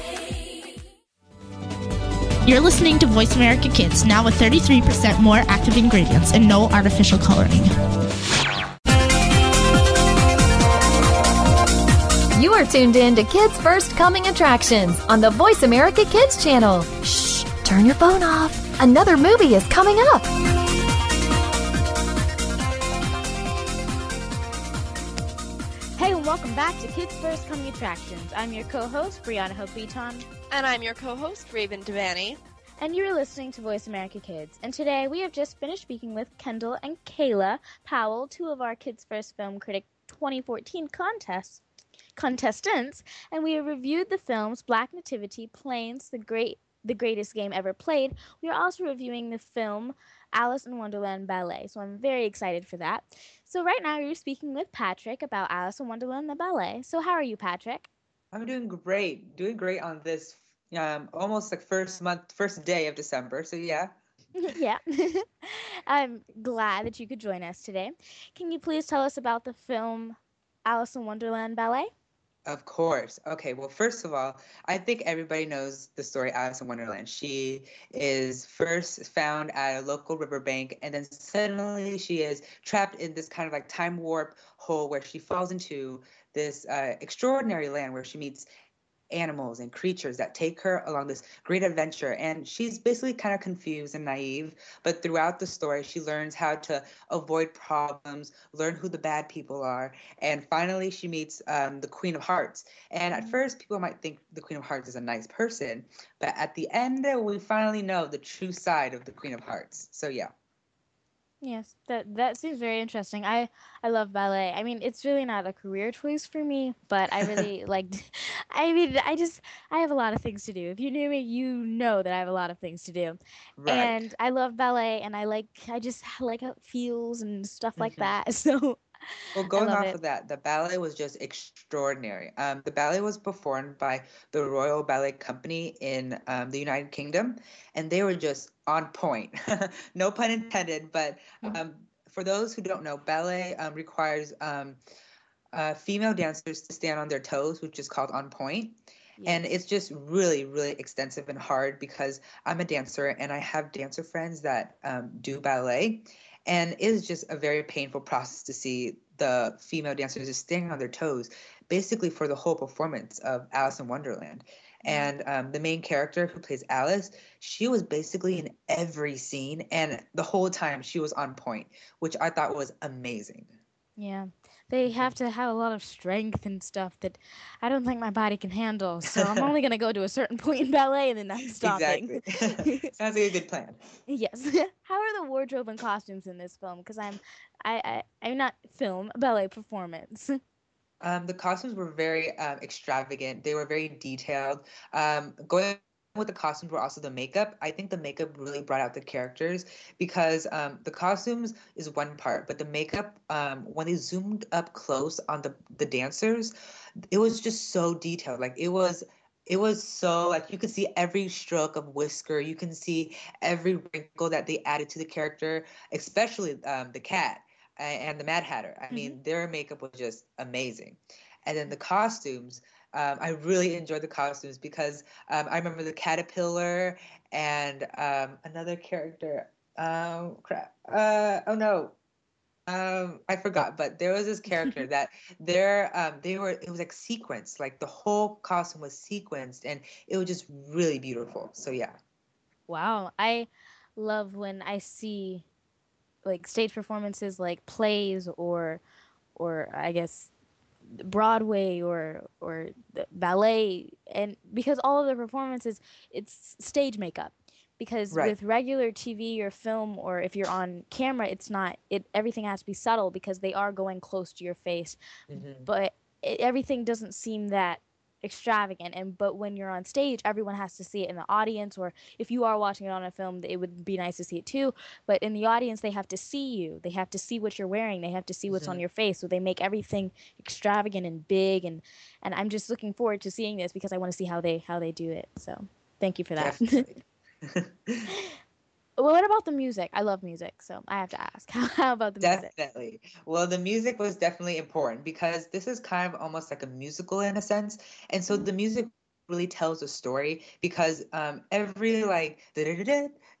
Speaker 2: You're listening to Voice America Kids, now with 33% more active ingredients and no artificial coloring.
Speaker 5: You are tuned in to Kids First Coming Attractions on the Voice America Kids channel. Shh, turn your phone off. Another movie is coming up.
Speaker 4: Hey, and welcome back to Kids First Coming Attractions. I'm your co-host, Brianna Hope Beaton.
Speaker 3: And I'm your co-host, Raven Devanney.
Speaker 4: And you're listening to Voice America Kids. And today we have just finished speaking with Kendyl and Kayla Powell, two of our Kids First Film Critic 2014 contests contestants, and we have reviewed the films Black Nativity, Planes, The Great the greatest game ever played. We are also reviewing the film Alice in Wonderland Ballet, so I'm very excited for that. So right now you're speaking with Patrick about Alice in Wonderland the ballet. So how are you, Patrick?
Speaker 10: I'm doing great. Doing great on this um, almost like first month, first day of December. So yeah. [laughs]
Speaker 4: yeah. [laughs] I'm glad that you could join us today. Can you please tell us about the film Alice in Wonderland Ballet?
Speaker 10: Of course. Okay. Well, first of all, I think everybody knows the story Alice in Wonderland. She is first found at a local riverbank, and then suddenly she is trapped in this kind of like time warp hole where she falls into this uh, extraordinary land where she meets animals and creatures that take her along this great adventure. And she's basically kind of confused and naive, but throughout the story, she learns how to avoid problems, learn who the bad people are, and finally, she meets um, the Queen of Hearts. And at mm-hmm. first, people might think the Queen of Hearts is a nice person, but at the end, we finally know the true side of the Queen of Hearts. So, yeah.
Speaker 4: Yes, that that seems very interesting. I I love ballet. I mean, it's really not a career choice for me, but I [laughs] really like. I mean, I just I have a lot of things to do. If you knew me, you know that I have a lot of things to do.
Speaker 10: Right.
Speaker 4: And I love ballet, and I like I just like how it feels and stuff like mm-hmm. that. [laughs] So
Speaker 10: well, going off
Speaker 4: it.
Speaker 10: of that, the ballet was just extraordinary. Um, the ballet was performed by the Royal Ballet Company in um, the United Kingdom, and they were just on point. [laughs] no pun intended, but mm. um, for those who don't know, ballet um, requires um, uh, female dancers to stand on their toes, which is called on point. And it's just really, really extensive and hard because I'm a dancer and I have dancer friends that um, do ballet. And it is just a very painful process to see the female dancers just standing on their toes, basically for the whole performance of Alice in Wonderland. Mm-hmm. And um, the main character who plays Alice, she was basically in every scene, and the whole time she was on point, which I thought was amazing.
Speaker 4: Yeah they have to have a lot of strength and stuff that I don't think my body can handle. So I'm only [laughs] gonna go to a certain [laughs] point in ballet and then I'm stopping.
Speaker 10: Exactly. [laughs] Sounds like a good plan.
Speaker 4: Yes. How are the wardrobe and costumes in this film? Because I'm, I, I, I'm not film ballet performance.
Speaker 10: Um, the costumes were very um, extravagant. They were very detailed. Um, going with the costumes were also the makeup. I think the makeup really brought out the characters because um, the costumes is one part, but the makeup, um, when they zoomed up close on the the dancers, it was just so detailed. Like it was. It was so like you could see every stroke of whisker. You can see every wrinkle that they added to the character, especially um, the cat and the Mad Hatter. I mm-hmm. mean, their makeup was just amazing. And then the costumes, um, I really enjoyed the costumes because um, I remember the caterpillar and um, another character. Um, crap. Uh, oh no. Um, I forgot, but there was this character [laughs] that there um, they were it was like sequenced, like the whole costume was sequenced and it was just really beautiful. So yeah.
Speaker 4: Wow. I love when I see like stage performances like plays or or I guess Broadway or or ballet, and because all of the performances, it's stage makeup. Because
Speaker 10: right.
Speaker 4: with regular TV or film, or if you're on camera, it's not. It everything has to be subtle because they are going close to your face,
Speaker 10: mm-hmm.
Speaker 4: but it, everything doesn't seem that extravagant and but when you're on stage everyone has to see it in the audience or if you are watching it on a film it would be nice to see it too. But in the audience they have to see you. They have to see what you're wearing. They have to see what's mm-hmm. on your face. So they make everything extravagant and big and and I'm just looking forward to seeing this because I want to see how they how they do it. So thank you for that [laughs] what about the music? I love music, so I have to ask. [laughs] How about the
Speaker 10: music? Definitely. Well, the music was definitely important because this is kind of almost like a musical in a sense. And so the music really tells a story because um, every like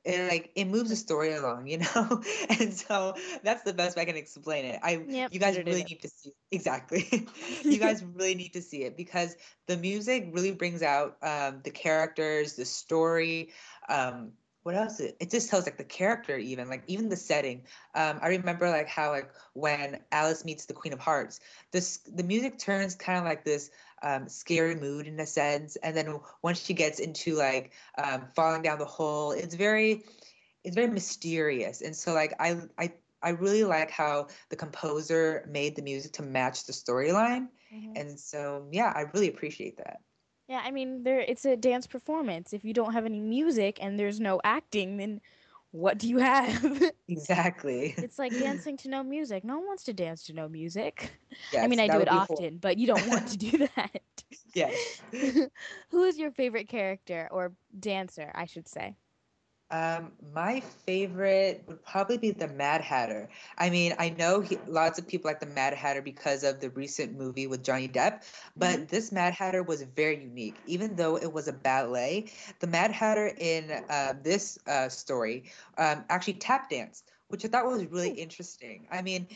Speaker 10: it like it moves the story along, you [laughs] know. and so that's the best way I can explain it. I
Speaker 4: yep.
Speaker 10: you guys really need to see it. exactly. [laughs] you guys really need to see it because the music really brings out um, the characters, the story. Um, what else it, it just tells like the character even like even the setting um i remember like how like when alice meets the queen of hearts this the music turns kind of like this um, scary mood in a sense and then once she gets into like um, falling down the hole it's very it's very mysterious and so like i i I really like how the composer made the music to match the storyline.
Speaker 4: Mhm.
Speaker 10: And so, yeah, I really appreciate that.
Speaker 4: Yeah, I mean, there it's a dance performance. If you don't have any music and there's no acting, then what do you have? [laughs]
Speaker 10: Exactly.
Speaker 4: it's like [laughs] dancing to no music. No one wants to dance to no music. I mean, I do it often,
Speaker 10: horrible.
Speaker 4: but you don't want to do [laughs] that.
Speaker 10: Yes.
Speaker 4: Who is your favorite character or dancer, I should say?
Speaker 10: Um, my favorite would probably be the Mad Hatter. I mean, I know he, lots of people like the Mad Hatter because of the recent movie with Johnny Depp, but this Mad Hatter was very unique. Even though it was a ballet, the Mad Hatter in uh, this uh, story um, actually tap danced, which I thought was really interesting. I mean,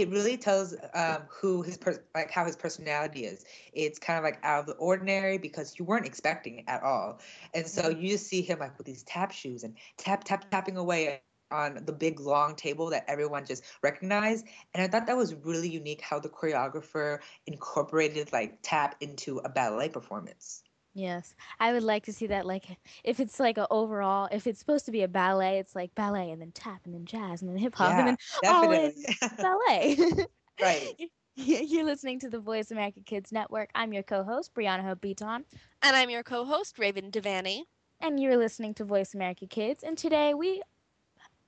Speaker 10: it really tells um, who his per- like how his personality is. It's kind of like out of the ordinary because you weren't expecting it at all, and so you just see him like with these tap shoes and tap tap tapping away on the big long table that everyone just recognized. And I thought that was really unique how the choreographer incorporated like tap into a ballet performance.
Speaker 4: Yes, I would like to see that. Like, if it's like a overall, if it's supposed to be a ballet, it's like ballet and then tap and then jazz and then hip hop and
Speaker 10: Yeah,
Speaker 4: then all in ballet. [laughs]
Speaker 10: Right.
Speaker 4: You're listening to the Voice America Kids Network. I'm your co-host Brianna Hope Beaton,
Speaker 3: And I'm your co-host Raven Devanney.
Speaker 4: and you're listening to Voice America Kids. And today we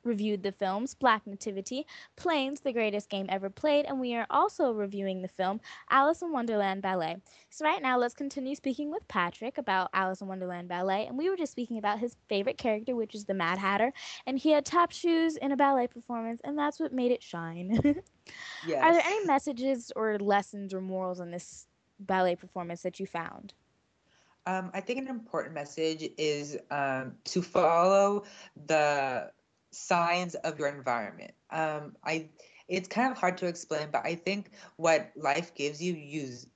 Speaker 4: reviewed the films Black Nativity, Planes, the greatest game ever played, and we are also reviewing the film Alice in Wonderland Ballet. So right now, let's continue speaking with Patrick about Alice in Wonderland Ballet, and we were just speaking about his favorite character, which is the Mad Hatter, and he had tap shoes in a ballet performance, and that's what made it shine.
Speaker 10: Yes. [laughs]
Speaker 4: Are there any messages or lessons or morals in this ballet performance that you found?
Speaker 10: Um, I think an important message is um, to follow the signs of your environment. Um, I, it's kind of hard to explain, but I think what life gives you, use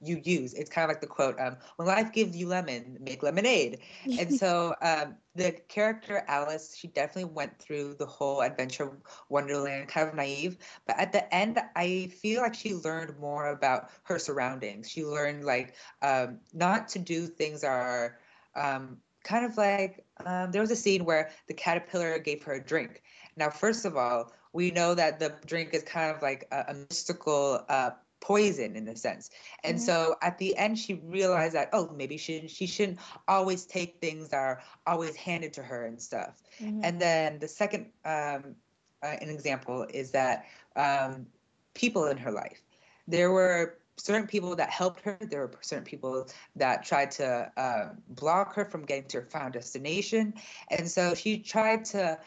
Speaker 10: you use. It's kind of like the quote, um, "When life gives you lemon, make lemonade." and so [laughs] um, the character Alice, she definitely went through the whole adventure Wonderland, kind of naive, but at the end, I feel like she learned more about her surroundings. She learned like um, not to do things that are um, kind of like um, there was a scene where the caterpillar gave her a drink. Now, first of all, we know that the drink is kind of like a, a mystical uh, poison in a sense. And
Speaker 4: Mhm.
Speaker 10: so at the end, she realized that oh, maybe she she shouldn't always take things that are always handed to her and stuff.
Speaker 4: Mhm.
Speaker 10: And then the second um, uh, an example is that um, people in her life. There were certain people that helped her. There were certain people that tried to uh, block her from getting to her final destination. And so she tried to,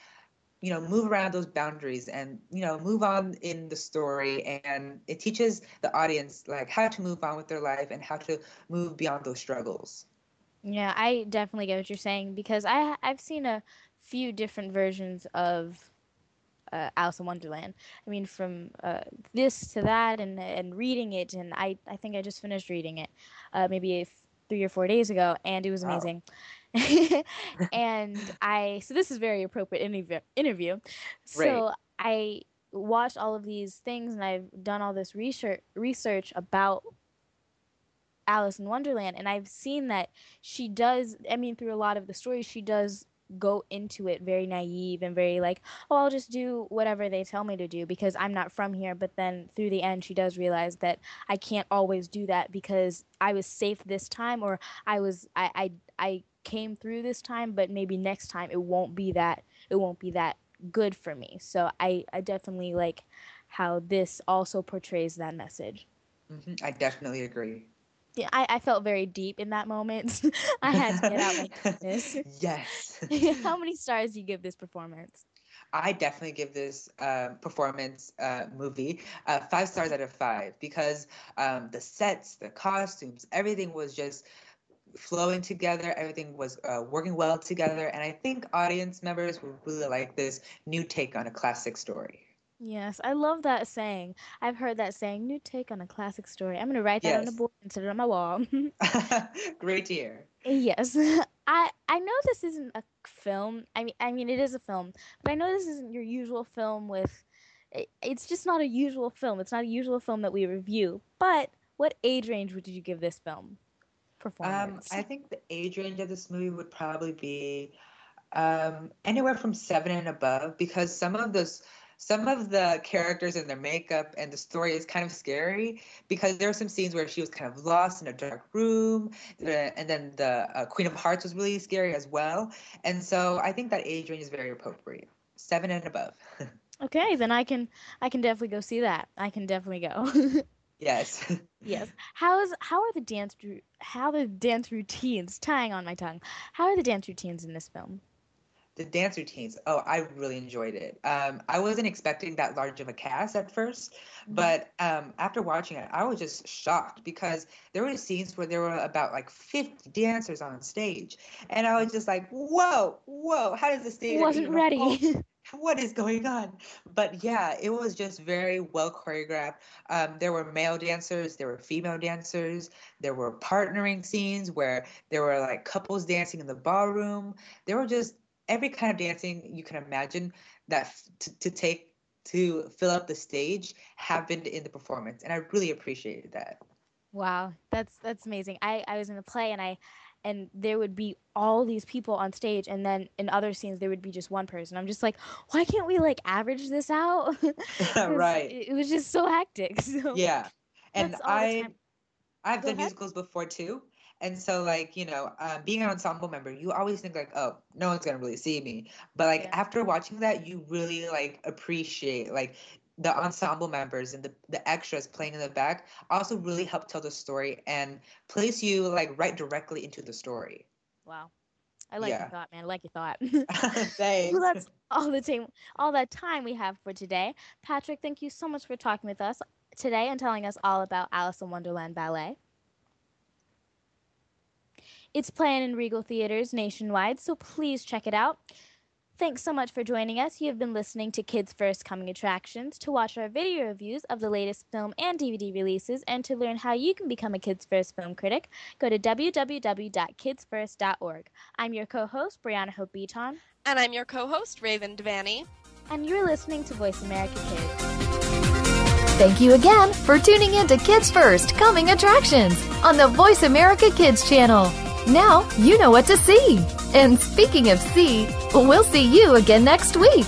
Speaker 10: you know, move around those boundaries and, you know, move on in the story. And it teaches the audience like how to move on with their life and how to move beyond those struggles.
Speaker 4: Yeah, I definitely get what you're saying because I I've seen a few different versions of uh, Alice in Wonderland. I mean, from uh, this to that, and and reading it, and I I think I just finished reading it, uh, maybe f- three or four days ago, and it was
Speaker 10: Wow.
Speaker 4: amazing. [laughs] and I so this is very appropriate interview interview. So I watched all of these things, and I've done all this research research about Alice in Wonderland, and I've seen that she does. I mean, through a lot of the stories, she does go into it very naive and very like, oh, I'll just do whatever they tell me to do because I'm not from here. But then through the end, she does realize that I can't always do that because I was safe this time, or I was I I, I came through this time, but maybe next time it won't be that it won't be that good for me. So I I definitely like how this also portrays that message.
Speaker 10: hmm I definitely agree.
Speaker 4: Yeah, I, I felt very deep in that moment. [laughs] I had to get out my goodness. [laughs]
Speaker 10: yes. [laughs]
Speaker 4: How many stars do you give this performance?
Speaker 10: I definitely give this uh, performance uh, movie uh, five stars out of five because um, the sets, the costumes, everything was just flowing together. Everything was uh, working well together, and I think audience members will really like this new take on a classic story.
Speaker 4: Yes, I love that saying. I've heard that saying, new take on a classic story. I'm going to write that on the board and set it on my wall. [laughs] [laughs]
Speaker 10: Great to hear.
Speaker 4: yes. [laughs] I I know this isn't a film. I mean I mean it is a film, but I know this isn't your usual film with it, it's just not a usual film. It's not a usual film that we review. But what age range would you give this film?
Speaker 10: Um,
Speaker 4: Performance.
Speaker 10: I think the age range of this movie would probably be um, anywhere from seven and above because some of those some of the characters and their makeup and the story is kind of scary because there are some scenes where she was kind of lost in a dark room and then the uh, queen of hearts was really scary as well and so i think that age range is very appropriate seven and above [laughs]
Speaker 4: okay, then I can I can definitely go see that. I can definitely go.
Speaker 10: yes [laughs]
Speaker 4: yes. How is how are the dance how are the dance routines tying on my tongue? How are the dance routines in this film?
Speaker 10: The dance routines. Oh i really enjoyed it. Um, i wasn't expecting that large of a cast at first but um, after watching it i was just shocked because there were scenes where there were about like 50 dancers on stage and i was just like whoa whoa how does this stage
Speaker 4: Wasn't ready. [laughs]
Speaker 10: what is going on? But yeah it was just very well choreographed. Um, there were male dancers there were female dancers there were partnering scenes where there were like couples dancing in the ballroom. There were just every kind of dancing you can imagine that to, to take to fill up the stage happened in the performance and i really appreciated that
Speaker 4: Wow, that's that's amazing. I I was in a play and I and there would be all these people on stage and then in other scenes there would be just one person. I'm just like, why can't we like average this out [laughs] [laughs]
Speaker 10: Right.
Speaker 4: It, was just so hectic. [laughs] So
Speaker 10: yeah and
Speaker 4: that's all the
Speaker 10: i i've
Speaker 4: Go
Speaker 10: done
Speaker 4: ahead.
Speaker 10: musicals before too and so like you know um, being an ensemble member you always think like oh no one's gonna really see me but like after watching that you really like appreciate like the ensemble members and the, the extras playing in the back also really help tell the story and place you like right directly into the story
Speaker 4: Wow. I like
Speaker 10: Yeah.
Speaker 4: your thought, man. I like your thought. [laughs] [laughs]
Speaker 10: Thanks.
Speaker 4: well, that's all the time, all that time we have for today. Patrick, thank you so much for talking with us today and telling us all about Alice in Wonderland Ballet. It's playing in Regal Theaters nationwide, so please check it out. Thanks so much for joining us. You have been listening to Kids First Coming Attractions. To watch our video reviews of the latest film and DVD releases and to learn how you can become a Kids First film critic, go to www.kidsfirst.org. I'm your co-host, Brianna Hope Beaton,
Speaker 3: And I'm your co host, Raven Devanney.
Speaker 4: and you're listening to Voice America Kids.
Speaker 5: Thank you again for tuning in to Kids First Coming Attractions on the Voice America Kids channel. Now you know what to see. And speaking of see, we'll see you again next week.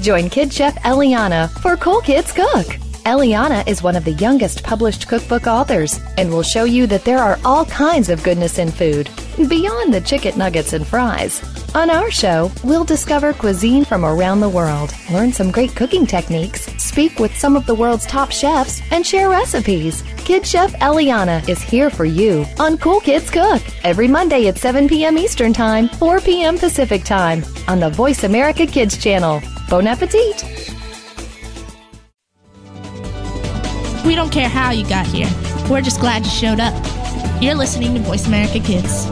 Speaker 5: Join Kid Chef Eliana for Cool Kids Cook. Eliana is one of the youngest published cookbook authors and will show you that there are all kinds of goodness in food, beyond the chicken nuggets and fries. On our show, we'll discover cuisine from around the world, learn some great cooking techniques, speak with some of the world's top chefs, and share recipes. Kid Chef Eliana is here for you on Cool Kids Cook every Monday at 7 p.m. Eastern Time, 4 p.m. Pacific Time on the Voice America Kids channel. Bon appetit!
Speaker 2: We don't care how you got here. We're just glad you showed up. You're listening to Voice America Kids.